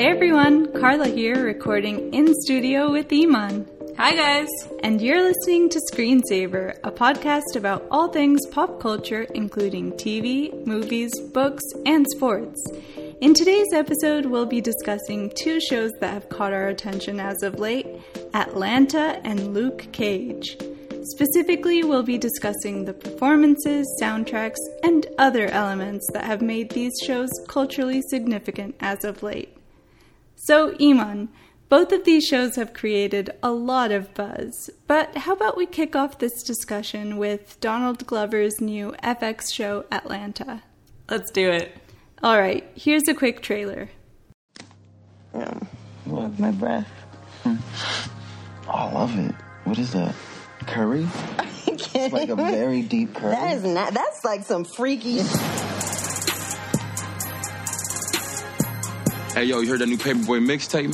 Hey everyone, Carla here, recording in studio with Iman. Hi guys! And you're listening to Screensaver, a podcast about all things pop culture, including TV, movies, books, and sports. In today's episode, we'll be discussing two shows that have caught our attention as of late Atlanta and Luke Cage. Specifically, we'll be discussing the performances, soundtracks, and other elements that have made these shows culturally significant as of late. So, Iman, both of these shows have created a lot of buzz, but how about we kick off this discussion with Donald Glover's new FX show, Atlanta? Let's do it. All right, here's a quick trailer. Yeah, love my breath. Hmm. Oh, I love it. What is that? Curry? It's like a very deep curry. That is not. That's like some freaky. Hey, yo, you heard that new Paperboy mixtape?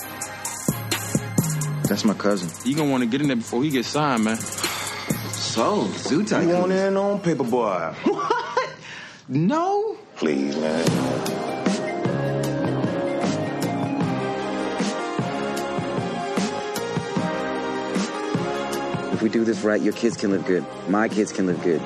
That's my cousin. You gonna want to get in there before he gets signed, man. So, Zoo You want in on Paperboy? What? No? Please, man. If we do this right, your kids can live good. My kids can live good.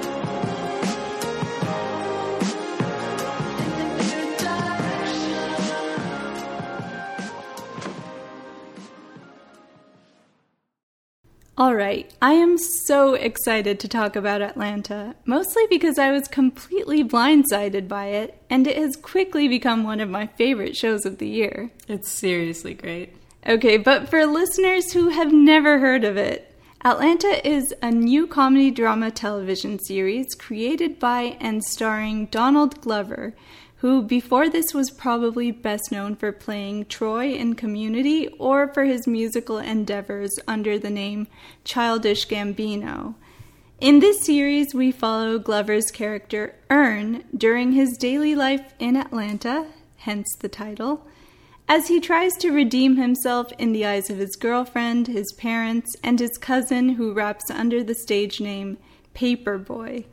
All right, I am so excited to talk about Atlanta, mostly because I was completely blindsided by it, and it has quickly become one of my favorite shows of the year. It's seriously great. Okay, but for listeners who have never heard of it, Atlanta is a new comedy drama television series created by and starring Donald Glover, who before this was probably best known for playing Troy in Community or for his musical endeavors under the name Childish Gambino. In this series, we follow Glover's character Earn during his daily life in Atlanta, hence the title as he tries to redeem himself in the eyes of his girlfriend, his parents, and his cousin who raps under the stage name Paperboy.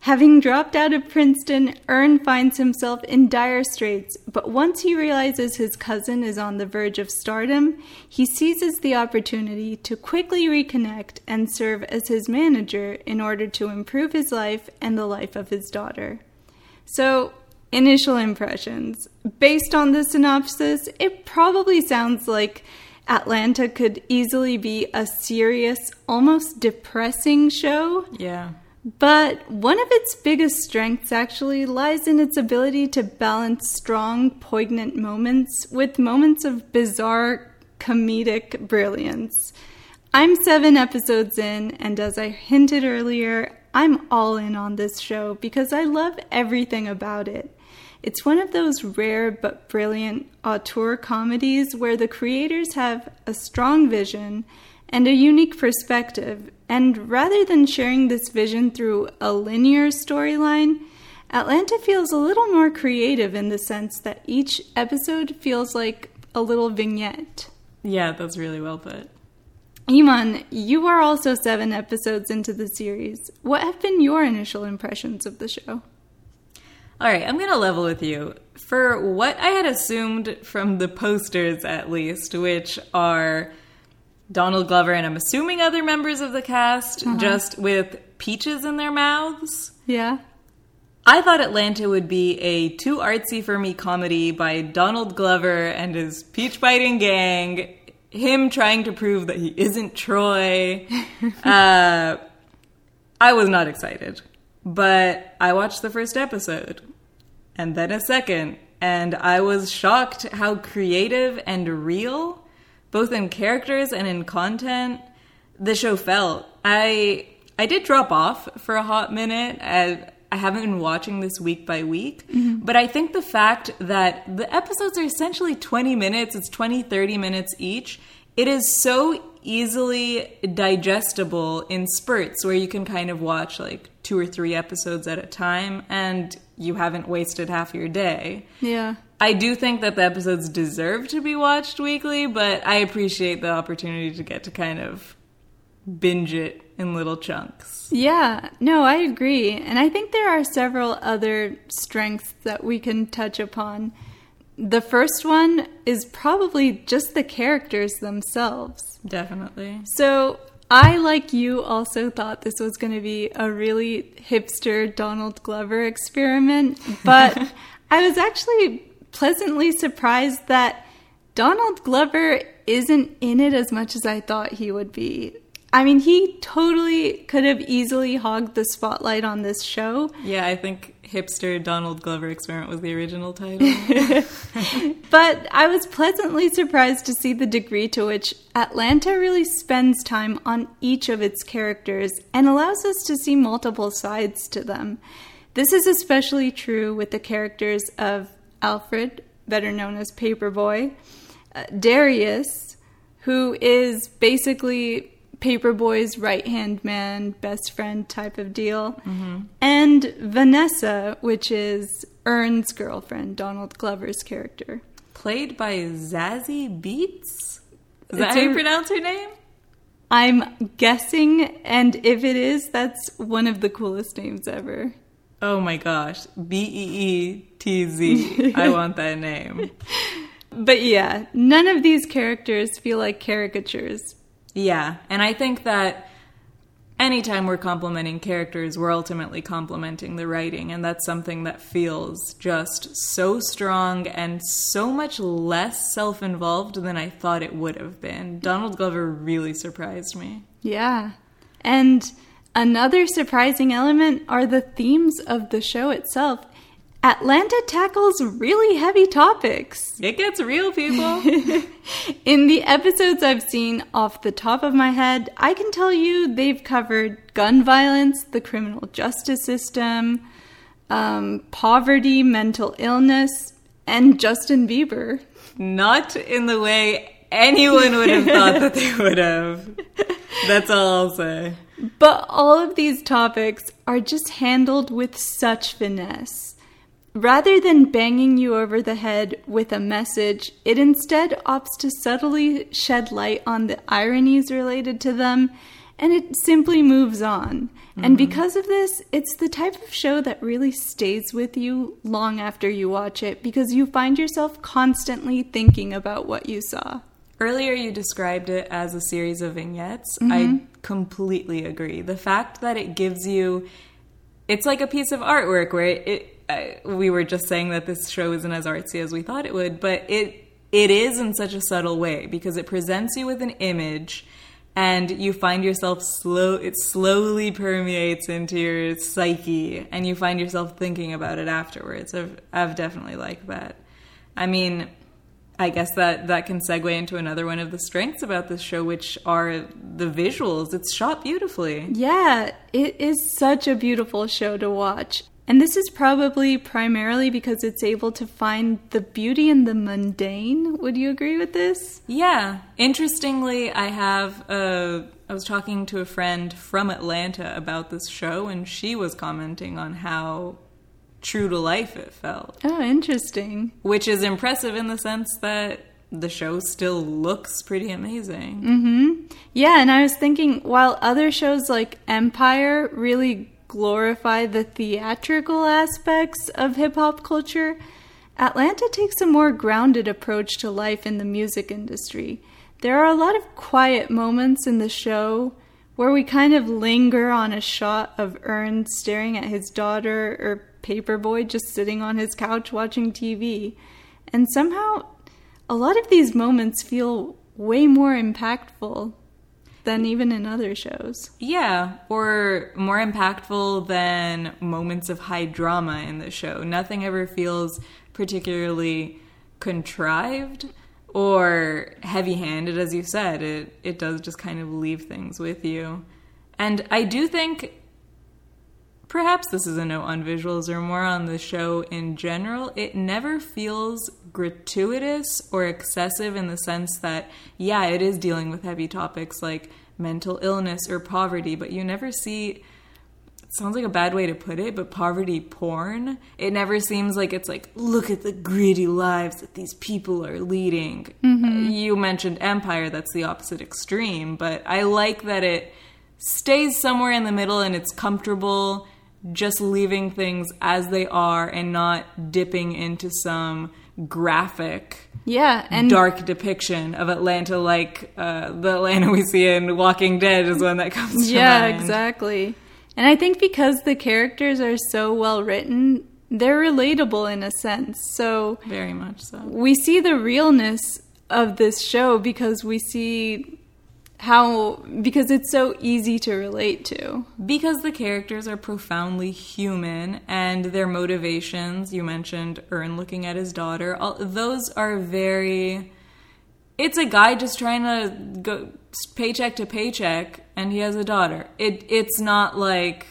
Having dropped out of Princeton, Earn finds himself in dire straits, but once he realizes his cousin is on the verge of stardom, he seizes the opportunity to quickly reconnect and serve as his manager in order to improve his life and the life of his daughter. So, Initial impressions. Based on the synopsis, it probably sounds like Atlanta could easily be a serious, almost depressing show. Yeah. But one of its biggest strengths actually lies in its ability to balance strong, poignant moments with moments of bizarre, comedic brilliance. I'm seven episodes in, and as I hinted earlier, I'm all in on this show because I love everything about it. It's one of those rare but brilliant auteur comedies where the creators have a strong vision and a unique perspective, and rather than sharing this vision through a linear storyline, Atlanta feels a little more creative in the sense that each episode feels like a little vignette. Yeah, that's really well put. Iman, you are also seven episodes into the series. What have been your initial impressions of the show? All right, I'm going to level with you. For what I had assumed from the posters, at least, which are Donald Glover and I'm assuming other members of the cast, just with peaches in their mouths. Yeah? I thought Atlanta would be a too artsy for me comedy by Donald Glover and his peach biting gang, him trying to prove that he isn't Troy. uh, I was not excited. But I watched the first episode and then a second, and I was shocked how creative and real, both in characters and in content, the show felt. I I did drop off for a hot minute. I, I haven't been watching this week by week, mm-hmm. but I think the fact that the episodes are essentially 20 minutes, it's 20, 30 minutes each, it is so easily digestible in spurts where you can kind of watch like two or three episodes at a time and you haven't wasted half your day. Yeah. I do think that the episodes deserve to be watched weekly, but I appreciate the opportunity to get to kind of binge it in little chunks. Yeah, no, I agree. And I think there are several other strengths that we can touch upon. The first one is probably just the characters themselves. Definitely. So I, like you, also thought this was going to be a really hipster Donald Glover experiment, but I was actually pleasantly surprised that Donald Glover isn't in it as much as I thought he would be. I mean, he totally could have easily hogged the spotlight on this show. Yeah, I think Hipster Donald Glover Experiment was the original title. but I was pleasantly surprised to see the degree to which Atlanta really spends time on each of its characters and allows us to see multiple sides to them. This is especially true with the characters of Alfred, better known as Paperboy, uh, Darius, who is basically Paperboy's right hand man, best friend type of deal, mm-hmm. and Vanessa, which is Earn's girlfriend, Donald Glover's character. Played by Zazie Beetz? Is that how you pronounce her name? I'm guessing, and if it is, that's one of the coolest names ever. Oh my gosh. B E E T Z. I want that name. But yeah, none of these characters feel like caricatures. Yeah, and I think that anytime we're complimenting characters, we're ultimately complimenting the writing, and that's something that feels just so strong and so much less self involved than I thought it would have been. Donald Glover really surprised me. Yeah. And another surprising element are the themes of the show itself. Atlanta tackles really heavy topics. It gets real, people. In the episodes I've seen off the top of my head, I can tell you they've covered gun violence, the criminal justice system, um, poverty, mental illness, and Justin Bieber. Not in the way anyone would have thought that they would have. That's all I'll say. But all of these topics are just handled with such finesse. Rather than banging you over the head with a message, it instead opts to subtly shed light on the ironies related to them, and it simply moves on. Mm-hmm. And because of this, it's the type of show that really stays with you long after you watch it because you find yourself constantly thinking about what you saw. Earlier, you described it as a series of vignettes. Mm-hmm. I completely agree. The fact that it gives you, it's like a piece of artwork where it we were just saying that this show isn't as artsy as we thought it would, but it it is in such a subtle way because it presents you with an image and you find yourself slow it slowly permeates into your psyche and you find yourself thinking about it afterwards. I've, I've definitely liked that. I mean i guess that that can segue into another one of the strengths about this show which are the visuals. It's shot beautifully. Yeah it is such a beautiful show to watch and this is probably primarily because it's able to find the beauty in the mundane. Would you agree with this? Yeah. Interestingly, I have a. I was talking to a friend from Atlanta about this show, and she was commenting on how true to life it felt. Oh, interesting. Which is impressive in the sense that the show still looks pretty amazing. Mm-hmm. Yeah, and I was thinking while other shows like Empire really glorify the theatrical aspects of hip hop culture, Atlanta takes a more grounded approach to life in the music industry. There are a lot of quiet moments in the show where we kind of linger on a shot of Earn staring at his daughter or Paperboy just sitting on his couch watching TV. And somehow, a lot of these moments feel way more impactful than even in other shows. Yeah, or more impactful than moments of high drama in the show. Nothing ever feels particularly contrived or heavy-handed as you said. It it does just kind of leave things with you. And I do think perhaps this is a note on visuals or more on the show in general. It never feels gratuitous or excessive in the sense that, yeah, it is dealing with heavy topics like mental illness or poverty, but you never see it sounds like a bad way to put it, but poverty porn. It never seems like it's like, look at the gritty lives that these people are leading. Mm-hmm. You mentioned Empire, that's the opposite extreme, but I like that it stays somewhere in the middle and it's comfortable just leaving things as they are and not dipping into some graphic, Yeah, and dark depiction of Atlanta, like uh, the Atlanta we see in Walking Dead, is one that comes to yeah, mind. exactly. And I think because the characters are so well written, they're relatable in a sense. So Very much so. we see the realness of this show because we see how because it's so easy to relate to. Because the characters are profoundly human and their motivations, you mentioned Earn looking at his daughter, all, those are very. It's a guy just trying to go paycheck to paycheck and he has a daughter. It It's not like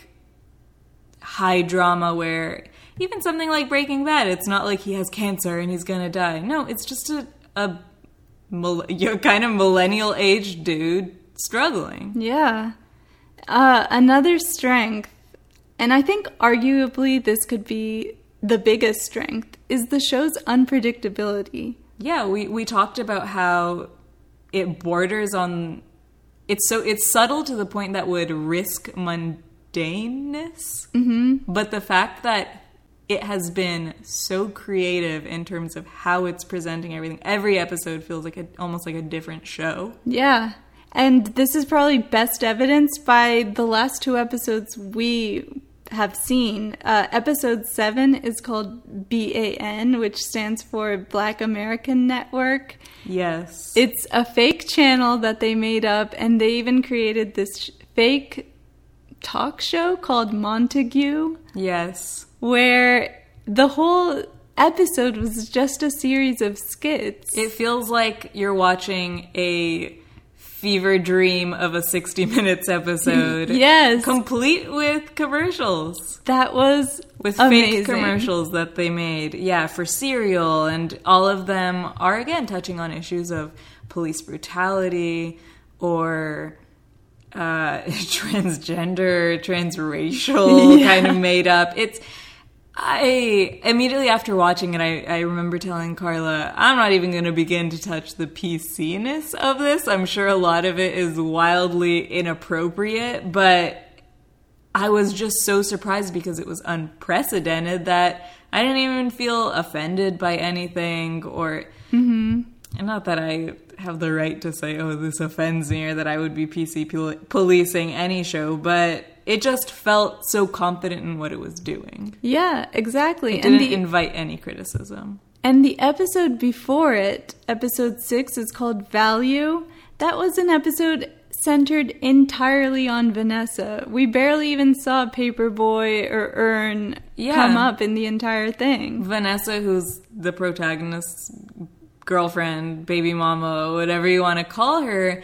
high drama where. Even something like Breaking Bad, it's not like he has cancer and he's gonna die. No, it's just a, a your kind of millennial age dude struggling. Yeah. Uh, another strength, and I think arguably this could be the biggest strength, is the show's unpredictability. Yeah, we, we talked about how it borders on it's so it's subtle to the point that would risk mundaneness. Mm-hmm. But the fact that it has been so creative in terms of how it's presenting everything. Every episode feels like a, almost like a different show. Yeah. And this is probably best evidenced by the last two episodes we have seen. Uh, episode 7 is called BAN, which stands for Black American Network. Yes. It's a fake channel that they made up, and they even created this sh- fake talk show called Montague, yes. Where the whole episode was just a series of skits. It feels like you're watching a fever dream of a 60 minutes episode. Yes. Complete with commercials. that was with amazing. fake commercials that they made. Yeah, for cereal, and all of them are again touching on issues of police brutality or uh, transgender, transracial, Yeah. kind of made up. It's. I immediately after watching it, I, I remember telling Carla, I'm not even going to begin to touch the PC ness of this. I'm sure a lot of it is wildly inappropriate, but I was just so surprised because it was unprecedented that I didn't even feel offended by anything or and not that I have the right to say oh this offends me or that I would be PC pol- policing any show but it just felt so confident in what it was doing. Yeah, exactly. It didn't and the invite any criticism. and the episode before it, episode 6 is called Value. That was an episode centered entirely on Vanessa. We barely even saw Paperboy or Earn Yeah. come up in the entire thing. Vanessa, who's the protagonist's girlfriend, baby mama, whatever you want to call her,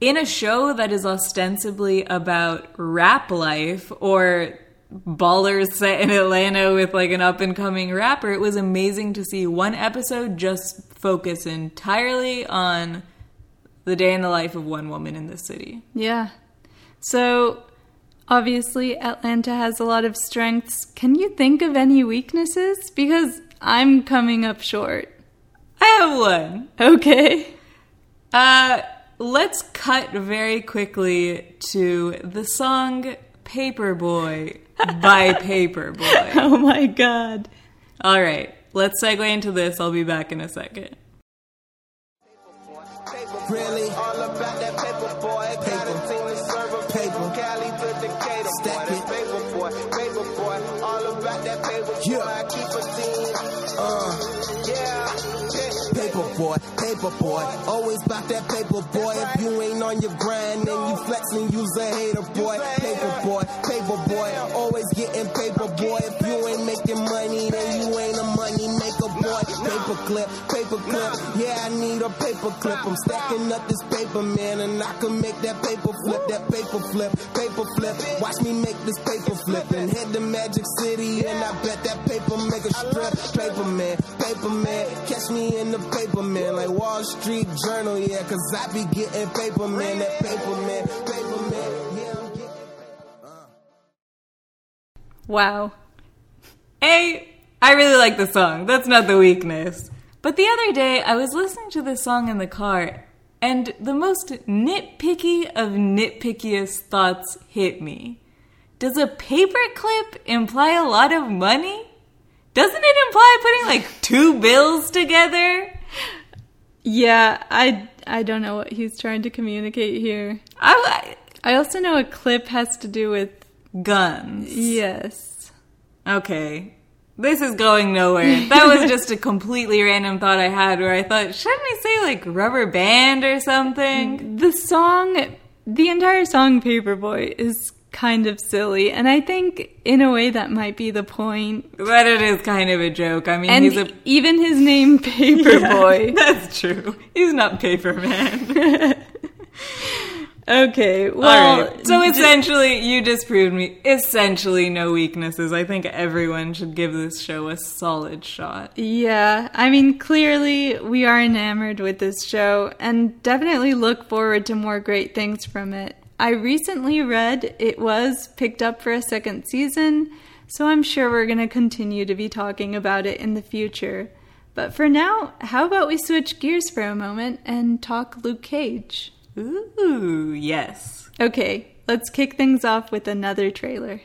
in a show that is ostensibly about rap life or ballers set in Atlanta with like an up and coming rapper, it was amazing to see one episode just focus entirely on the day in the life of one woman in this city. Yeah. So obviously Atlanta has a lot of strengths. Can you think of any weaknesses? Because I'm coming up short. I have one. Okay. Uh, let's cut very quickly to the song Paperboy by Paperboy. Oh my god. All right, let's segue into this. I'll be back in a second. Really? All about that paper boy. Paper. Paper. Cali to Decatur. Stack it. Paper boy. Paper boy. All about that paper boy. Yeah. I keep a team. Uh. Paper boy, paper boy, always about that paper boy. If you ain't on your grind, then you flexing, you's a hater boy. Paper boy, paper boy, always getting paper boy. If you ain't Paper clip, yeah, I need a paper clip. I'm stacking up this paper, man, and I can make that paper flip, that paper flip, paper flip. Watch me make this paper flip and head to Magic City, and I bet that paper make a strip. Paper man, paper man, catch me in the paper man, like Wall Street Journal, yeah, cause I be getting paper man, that paper man, paper man, yeah. Wow. A, I really like the song. That's not the weakness. But the other day, I was listening to this song in the car, and the most nitpicky of nitpickiest thoughts hit me. Does a paperclip imply a lot of money? Doesn't it imply putting like two bills together? Yeah, I I don't know what he's trying to communicate here. I, I also know a clip has to do with guns. yes. Okay. This is going nowhere. That was just a completely random thought I had where I thought, shouldn't I say like rubber band or something? The song, the entire song Paperboy is kind of silly, and I think in a way that might be the point. But it is kind of a joke. I mean, And he's a. even his name Paperboy. That's true. He's not Paperman. okay, well, right. So essentially, you disproved me. Essentially, no weaknesses. I think everyone should give this show a solid shot. Yeah, I mean, clearly we are enamored with this show and definitely look forward to more great things from it. I recently read it was picked up for a second season, so I'm sure we're going to continue to be talking about it in the future. But for now, how about we switch gears for a moment and talk Luke Cage? Ooh, yes. Okay, let's kick things off with another trailer.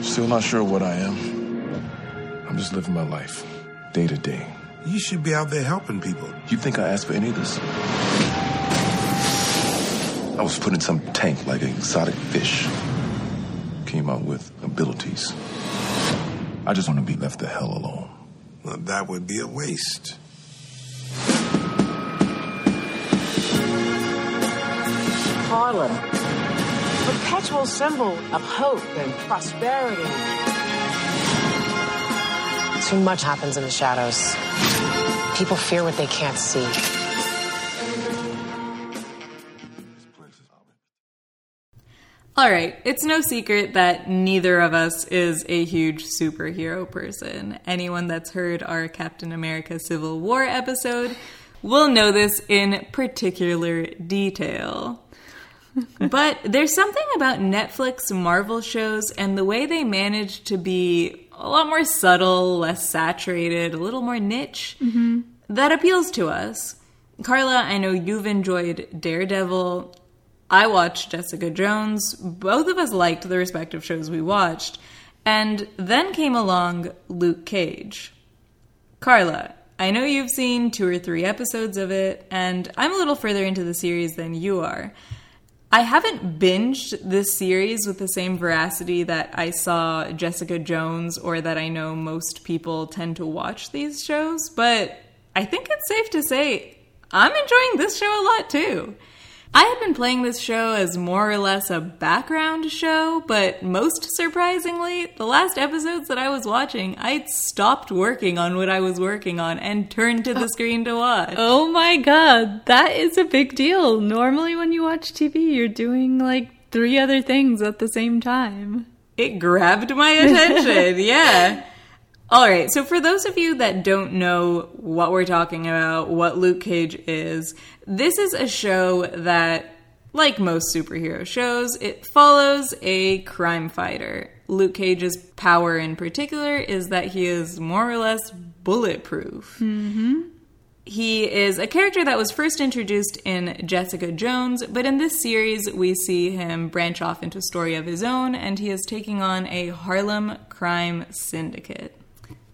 Still not sure what I am. I'm just living my life, day to day. You should be out there helping people. You think I asked for any of this? I was put in some tank like an exotic fish. Came out with abilities. I just want to be left the hell alone. Well, that would be a waste. Harlem, perpetual symbol of hope and prosperity. Too much happens in the shadows. People fear what they can't see. All right, it's no secret that neither of us is a huge superhero person. Anyone that's heard our Captain America Civil War episode will know this in particular detail. but there's something about Netflix Marvel shows and the way they manage to be a lot more subtle, less saturated, a little more niche mm-hmm. that appeals to us. Carla, I know you've enjoyed Daredevil. I watched Jessica Jones. Both of us liked the respective shows we watched. And then came along Luke Cage. Carla, I know you've seen two or three episodes of it, and I'm a little further into the series than you are. I haven't binged this series with the same veracity that I saw Jessica Jones or that I know most people tend to watch these shows, but I think it's safe to say I'm enjoying this show a lot too. I had been playing this show as more or less a background show, but most surprisingly, the last episodes that I was watching, I'd stopped working on what I was working on and turned to the screen to watch. Oh my god, that is a big deal. Normally, when you watch TV, you're doing like three other things at the same time. It grabbed my attention, yeah. All right, so for those of you that don't know what we're talking about, what Luke Cage is, this is a show that, like most superhero shows, it follows a crime fighter. Luke Cage's power in particular is that he is more or less bulletproof. Mm-hmm. He is a character that was first introduced in Jessica Jones, but in this series we see him branch off into a story of his own, and he is taking on a Harlem crime syndicate.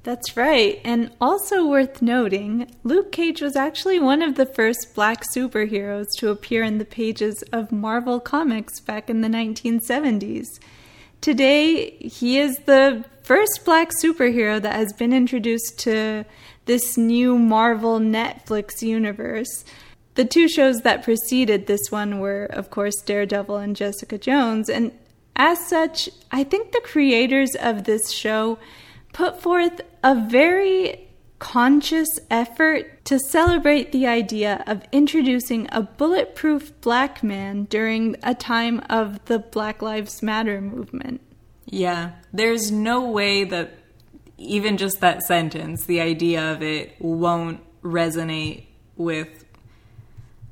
That's right. And also worth noting, Luke Cage was actually one of the first black superheroes to appear in the pages of Marvel Comics back in the 1970s. Today, he is the first black superhero that has been introduced to this new Marvel Netflix universe. The two shows that preceded this one were, of course, Daredevil and Jessica Jones. And as such, I think the creators of this show put forth a very conscious effort to celebrate the idea of introducing a bulletproof black man during a time of the Black Lives Matter movement. Yeah, there's no way that even just that sentence, the idea of it, won't resonate with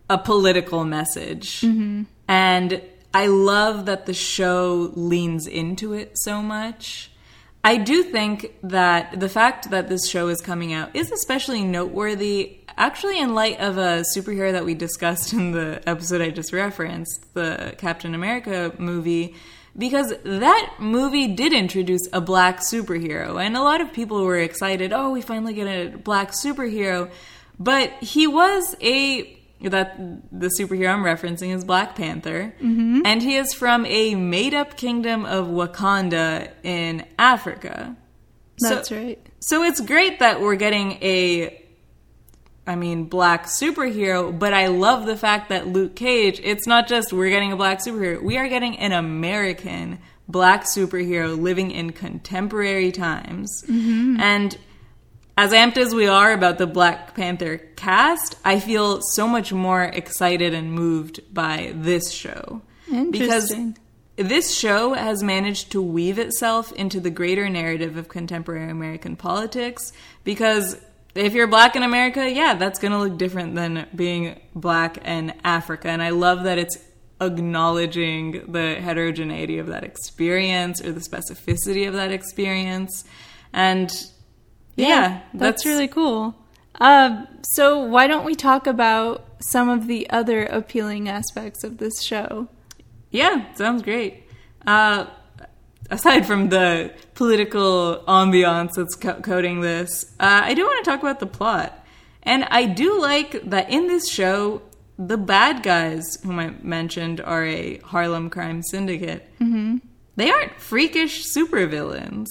a political message. Mm-hmm. And I love that the show leans into it so much. I do think that the fact that this show is coming out is especially noteworthy, actually, in light of a superhero that we discussed in the episode I just referenced, the Captain America movie, because that movie did introduce a black superhero, and a lot of people were excited. Oh, we finally get a black superhero, but he was a that the superhero I'm referencing is Black Panther, Mhm. and he is from a made-up kingdom of Wakanda in Africa. That's so, right. So it's great that we're getting a, I mean, black superhero, but I love the fact that Luke Cage. It's not just we're getting a black superhero; we are getting an American black superhero living in contemporary times, Mhm. and as amped as we are about the Black Panther cast, I feel so much more excited and moved by this show. Interesting. Because this show has managed to weave itself into the greater narrative of contemporary American politics. Because if you're black in America, yeah, that's going to look different than being black in Africa. And I love that it's acknowledging the heterogeneity of that experience or the specificity of that experience. And yeah, that's, really cool. Uh, so why don't we talk about some of the other appealing aspects of this show? Yeah, sounds great. Uh, aside from the political ambiance that's co- coding this, uh, I do want to talk about the plot. And I do like that in this show, the bad guys, whom I mentioned, are a Harlem crime syndicate. Mm-hmm. They aren't freakish supervillains.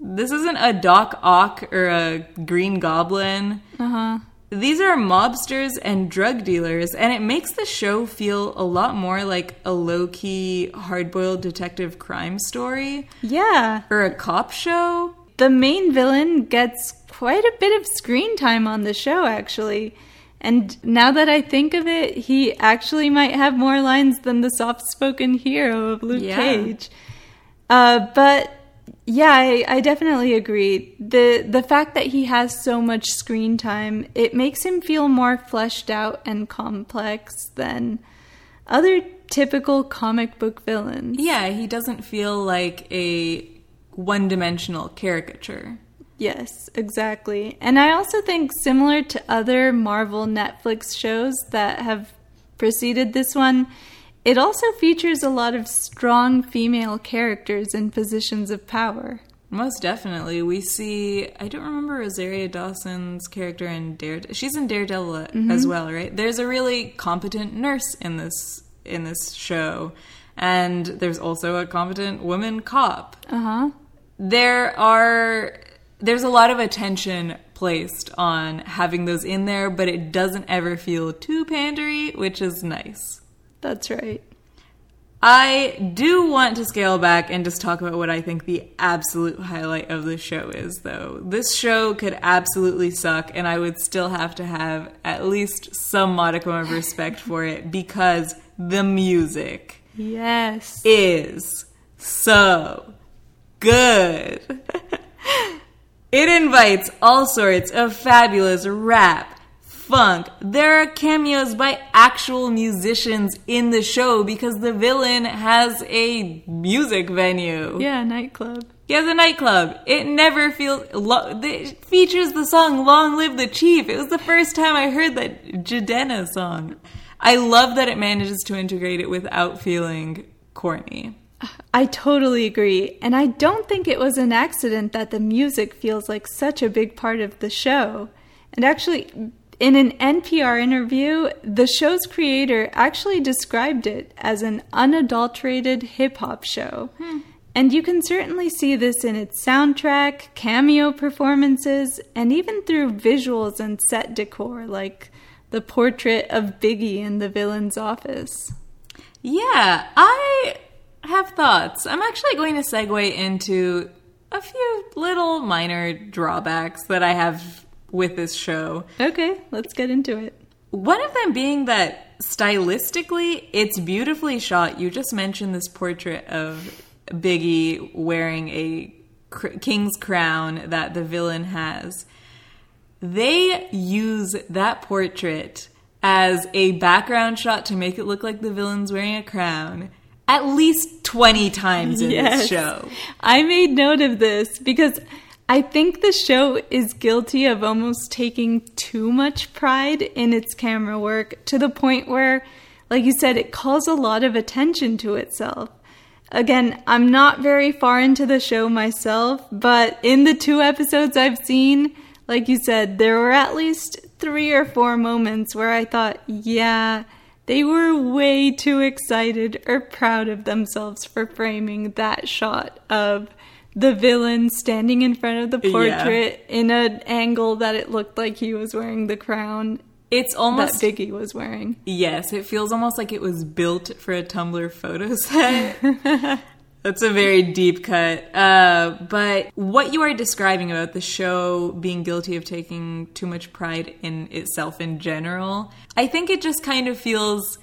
This isn't a Doc Ock or a Green Goblin. Uh huh. These are mobsters and drug dealers, and it makes the show feel a lot more like a low key, hard boiled detective crime story Yeah. or a cop show. The main villain gets quite a bit of screen time on the show, actually. And now that I think of it, he actually might have more lines than the soft spoken hero of Luke Yeah. Cage. Uh, but yeah, I, I definitely agree. The the fact that he has so much screen time, it makes him feel more fleshed out and complex than other typical comic book villains. Yeah, he doesn't feel like a one dimensional caricature. Yes, exactly. And I also think, similar to other Marvel Netflix shows that have preceded this one, it also features a lot of strong female characters in positions of power. Most definitely. We see, I don't remember Rosario Dawson's character in Daredevil. She's in Daredevil Mhm. as well, right? There's a really competent nurse in this in this show. And there's also a competent woman cop. Uh huh. There are there's a lot of attention placed on having those in there, but it doesn't ever feel too pandery, which is nice. That's right. I do want to scale back and just talk about what I think the absolute highlight of the show is, though. This show could absolutely suck, and I would still have to have at least some modicum of respect for it because the music Yes. is so good. it invites all sorts of fabulous rap, funk. There are cameos by actual musicians in the show because the villain has a music venue. Yeah, nightclub. He has a nightclub. It never feels. Lo- it features the song "Long Live the Chief." It was the first time I heard that Jidenna song. I love that it manages to integrate it without feeling corny. I totally agree. And I don't think it was an accident that the music feels like such a big part of the show. And actually, in an NPR interview, the show's creator actually described it as an unadulterated hip hop show. Hmm. And you can certainly see this in its soundtrack, cameo performances, and even through visuals and set decor, like the portrait of Biggie in the villain's office. Yeah, I have thoughts. I'm actually going to segue into a few little minor drawbacks that I have with this show. Okay, let's get into it. One of them being that stylistically, it's beautifully shot. You just mentioned this portrait of Biggie wearing a cr- king's crown that the villain has. They use that portrait as a background shot to make it look like the villain's wearing a crown. at least 20 times in Yes. this show. I made note of this because I think the show is guilty of almost taking too much pride in its camera work to the point where, like you said, it calls a lot of attention to itself. Again, I'm not very far into the show myself, but in the two episodes I've seen, like you said, there were at least three or four moments where I thought, yeah, they were way too excited or proud of themselves for framing that shot of the villain standing in front of the Yeah. portrait in an angle that it looked like he was wearing the crown It's almost that Biggie was wearing. Yes, it feels almost like it was built for a Tumblr photo set. That's a very deep cut. Uh, but what you are describing about the show being guilty of taking too much pride in itself in general, I think it just kind of feels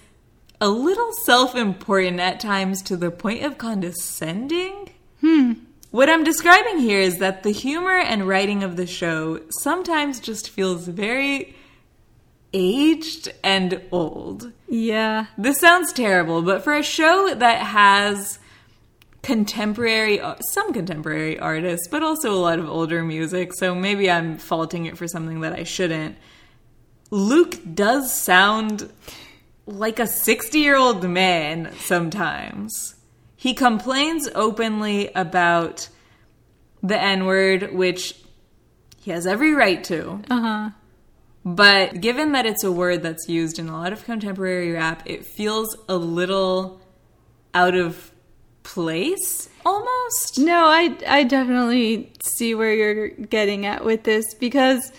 a little self important at times to the point of condescending. Hmm. What I'm describing here is that the humor and writing of the show sometimes just feels very aged and old. Yeah. This sounds terrible, but for a show that has contemporary some contemporary artists, but also a lot of older music, so maybe I'm faulting it for something that I shouldn't. Luke does sound like a 60-year-old man sometimes. He complains openly about the N-word, which he has every right to. Uh-huh. But given that it's a word that's used in a lot of contemporary rap, it feels a little out of place almost. No, I I definitely see where you're getting at with this because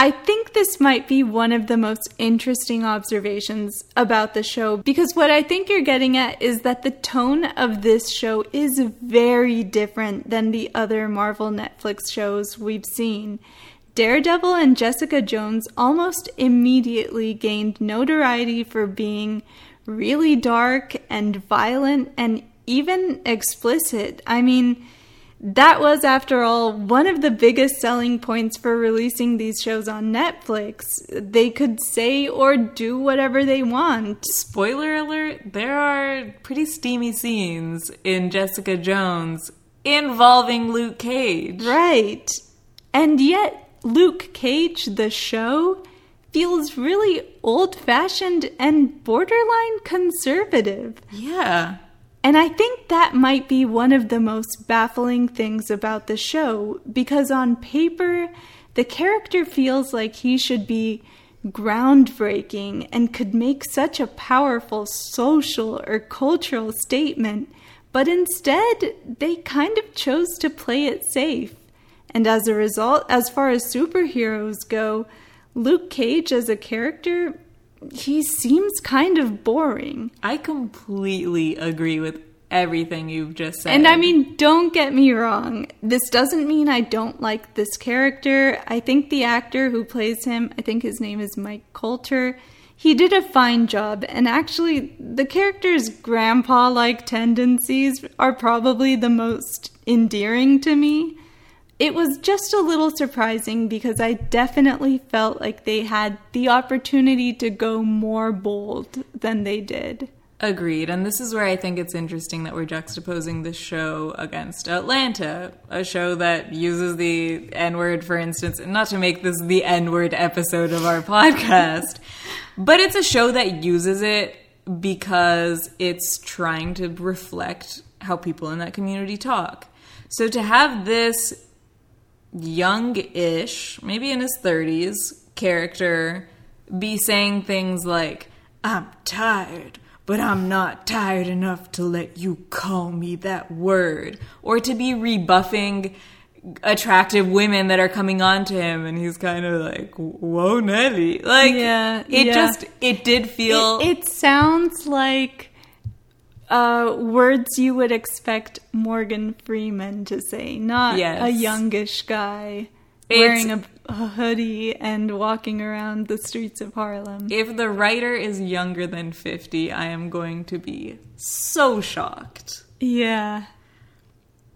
I think this might be one of the most interesting observations about the show because what I think you're getting at is that the tone of this show is very different than the other Marvel Netflix shows we've seen. Daredevil and Jessica Jones almost immediately gained notoriety for being really dark and violent and even explicit. I mean, that was, after all, one of the biggest selling points for releasing these shows on Netflix. They could say or do whatever they want. Spoiler alert, there are pretty steamy scenes in Jessica Jones involving Luke Cage. Right. And yet, Luke Cage, the show, feels really old fashioned and borderline conservative. Yeah. And I think that might be one of the most baffling things about the show because on paper, the character feels like he should be groundbreaking and could make such a powerful social or cultural statement, but instead, they kind of chose to play it safe. And as a result, as far as superheroes go, Luke Cage as a character, he seems kind of boring. I completely agree with everything you've just said. And I mean, don't get me wrong. This doesn't mean I don't like this character. I think the actor who plays him, I think his name is Mike Colter, he did a fine job. And actually, the character's grandpa like tendencies are probably the most endearing to me. It was just a little surprising because I definitely felt like they had the opportunity to go more bold than they did. Agreed. And this is where I think it's interesting that we're juxtaposing this show against Atlanta, a show that uses the N word, for instance, and not to make this the N word episode of our podcast, but it's a show that uses it because it's trying to reflect how people in that community talk. So to have this young ish, maybe in his 30s, character be saying things like, I'm tired, but I'm not tired enough to let you call me that word. Or to be rebuffing attractive women that are coming on to him and he's kind of like whoa nelly like Yeah, it yeah. just it did feel It, it sounds like uh, words you would expect Morgan Freeman to say, not Yes. a youngish guy It's- wearing a, a hoodie and walking around the streets of Harlem. if the writer is younger than 50 i am going to be so shocked yeah.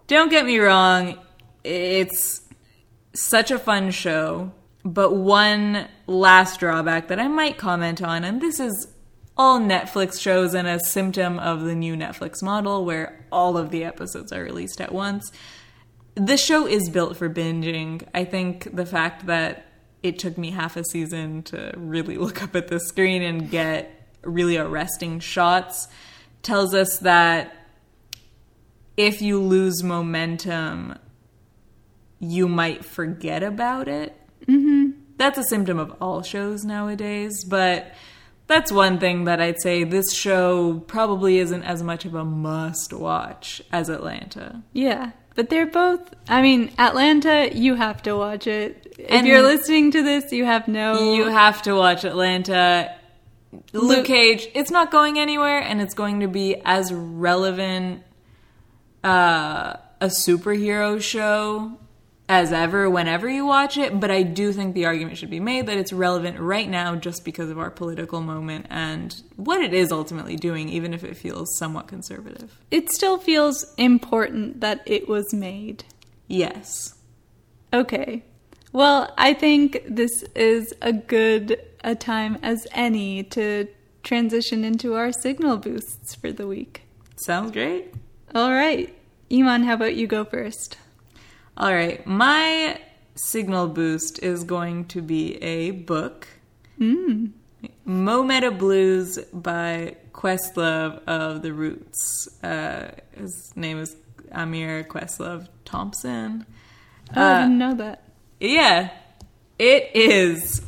Don't get me wrong, it's such a fun show, but one last drawback that I might comment on, and this is all Netflix shows and a symptom of the new Netflix model where all of the episodes are released at once. The show is built for binging. I think the fact that it took me half a season to really look up at the screen and get really arresting shots tells us that if you lose momentum, you might forget about it. Mm-hmm. That's a symptom of all shows nowadays, but that's one thing that I'd say this show probably isn't as much of a must watch as Atlanta. Yeah, but they're both. I mean, Atlanta, you have to watch it. If And- you're listening to this, you have no. You have to watch Atlanta. Luke Luke- Cage, it's not going anywhere, and it's going to be as relevant uh, a superhero show as ever whenever you watch it. But I do think the argument should be made that it's relevant right now just because of our political moment and what it is ultimately doing, even if it feels somewhat conservative. It still feels important that it was made. Yes. Okay. Well, I think this is a good a time as any to transition into our signal boosts for the week. Sounds great. All right. Iman, how about you go first? All right, my signal boost is going to be a book. Mm. Blues by Questlove of The Roots. Uh, his name is Ahmir Questlove Thompson. Oh, I didn't know that. Yeah, it is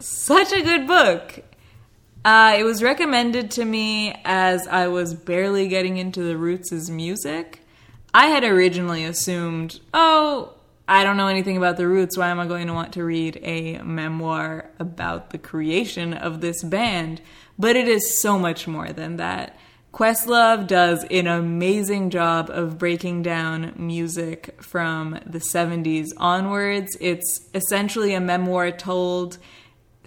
such a good book. Uh, it was recommended to me as I was barely getting into the Roots' music. I had originally assumed, oh, I don't know anything about the Roots. Why am I going to want to read a memoir about the creation of this band? But it is so much more than that. Questlove does an amazing job of breaking down music from the 70s onwards. It's essentially a memoir told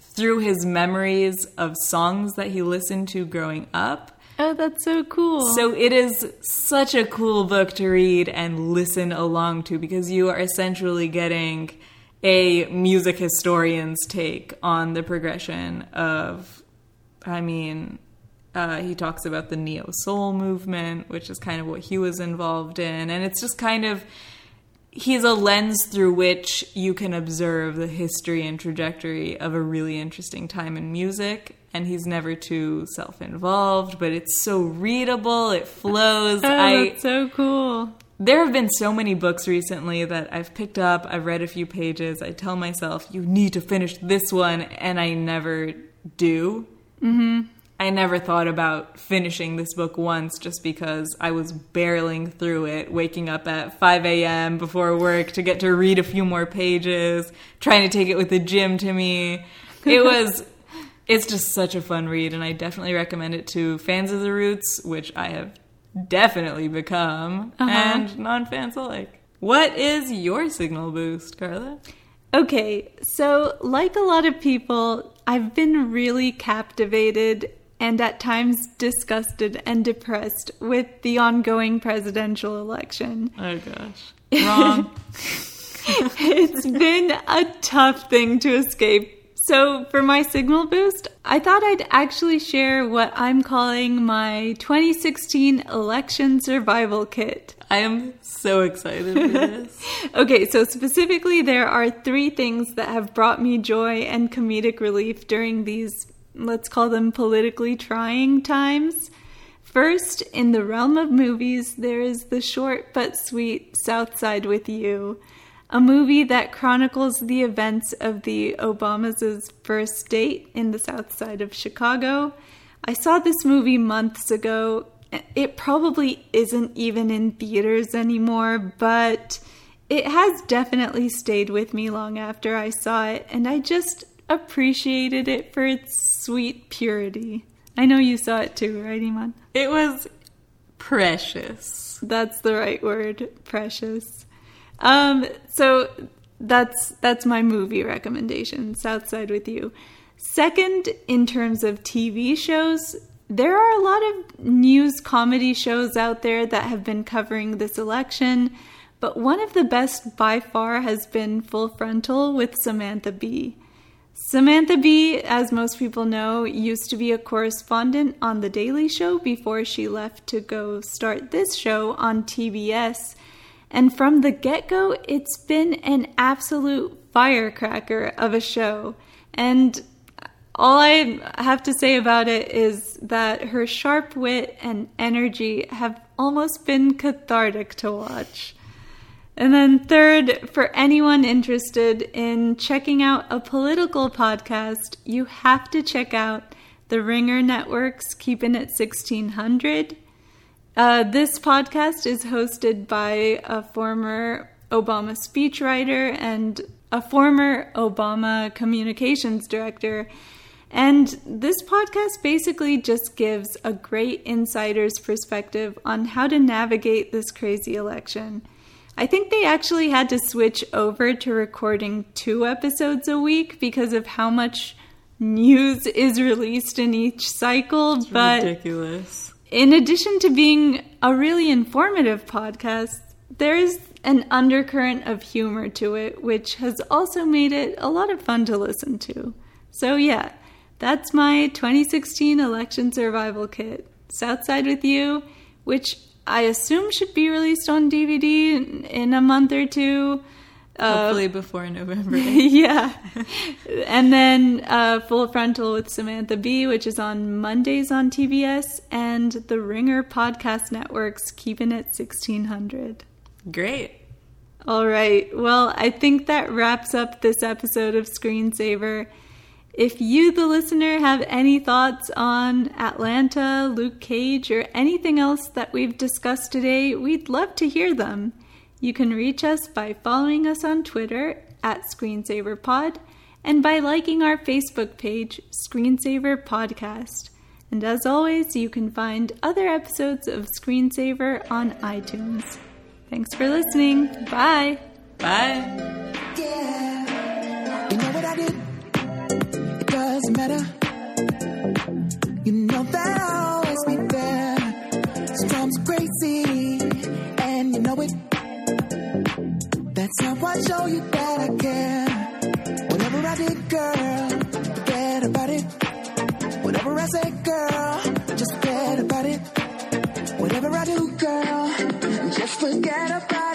through his memories of songs that he listened to growing up. Oh, that's so cool. So it is such a cool book to read and listen along to because you are essentially getting a music historian's take on the progression of, I mean, uh, he talks about the neo soul movement, which is kind of what he was involved in, and it's just kind of he's a lens through which you can observe the history and trajectory of a really interesting time in music. And he's never too self-involved, but it's so readable. It flows. oh, I that's so cool. there have been so many books recently that I've picked up, I've read a few pages, I tell myself, you need to finish this one, and I never do. Mm-hmm. I never thought about finishing this book once just because I was barreling through it, waking up at 5 a.m. before work to get to read a few more pages, trying to take it with the gym to me. It was, it's just such a fun read, and I definitely recommend it to fans of the Roots, which I have definitely become, Uh-huh. and non fans alike. What is your signal boost, Carla? Okay, so like a lot of people, I've been really captivated and at times disgusted and depressed with the ongoing presidential election. Oh gosh. Wrong. it's been a tough thing to escape. So, for my signal boost, I thought I'd actually share what I'm calling my 2016 election survival kit. I am so excited for this. Okay, so specifically, there are three things that have brought me joy and comedic relief during these, let's call them politically trying times. First, in the realm of movies, there is the short but sweet Southside with You, a movie that chronicles the events of the Obamas' first date in the South Side of Chicago. I saw this movie months ago. It probably isn't even in theaters anymore, but it has definitely stayed with me long after I saw it, and I just appreciated it for its sweet purity. I know you saw it too, right, Iman? It was precious. That's the right word, precious. Um, so that's that's my movie recommendation, Southside with You. Second, in terms of TV shows, there are a lot of news comedy shows out there that have been covering this election, but one of the best by far has been Full Frontal with Samantha Bee. Samantha Bee, as most people know, used to be a correspondent on The Daily Show before she left to go start this show on TBS. And from the get go, it's been an absolute firecracker of a show. And all I have to say about it is that her sharp wit and energy have almost been cathartic to watch. And then, third, for anyone interested in checking out a political podcast, you have to check out the Ringer Network's Keeping It 1600. Uh, this podcast is hosted by a former Obama speechwriter and a former Obama communications director. And this podcast basically just gives a great insider's perspective on how to navigate this crazy election. I think they actually had to switch over to recording two episodes a week because of how much news is released in each cycle. It's but ridiculous. In addition to being a really informative podcast, there's an undercurrent of humor to it, which has also made it a lot of fun to listen to. So, yeah, that's my 2016 election survival kit. Southside with You, which I assume should be released on DVD in, in a month or two. Hopefully before November. yeah. and then uh, Full Frontal with Samantha Bee, which is on Mondays on TBS, and the Ringer Podcast Network's Keeping It 1600. Great. All right. Well, I think that wraps up this episode of Screensaver. If you, the listener, have any thoughts on Atlanta, Luke Cage, or anything else that we've discussed today, we'd love to hear them. You can reach us by following us on Twitter at ScreensaverPod and by liking our Facebook page, Screensaver Podcast. And as always, you can find other episodes of Screensaver on iTunes. Thanks for listening. Bye. Bye. You know what I did? It doesn't matter. Time I show you that I care. Whenever I did, girl, forget about it. Whenever I say, girl, just forget about it. Whatever I do, girl, just forget about it.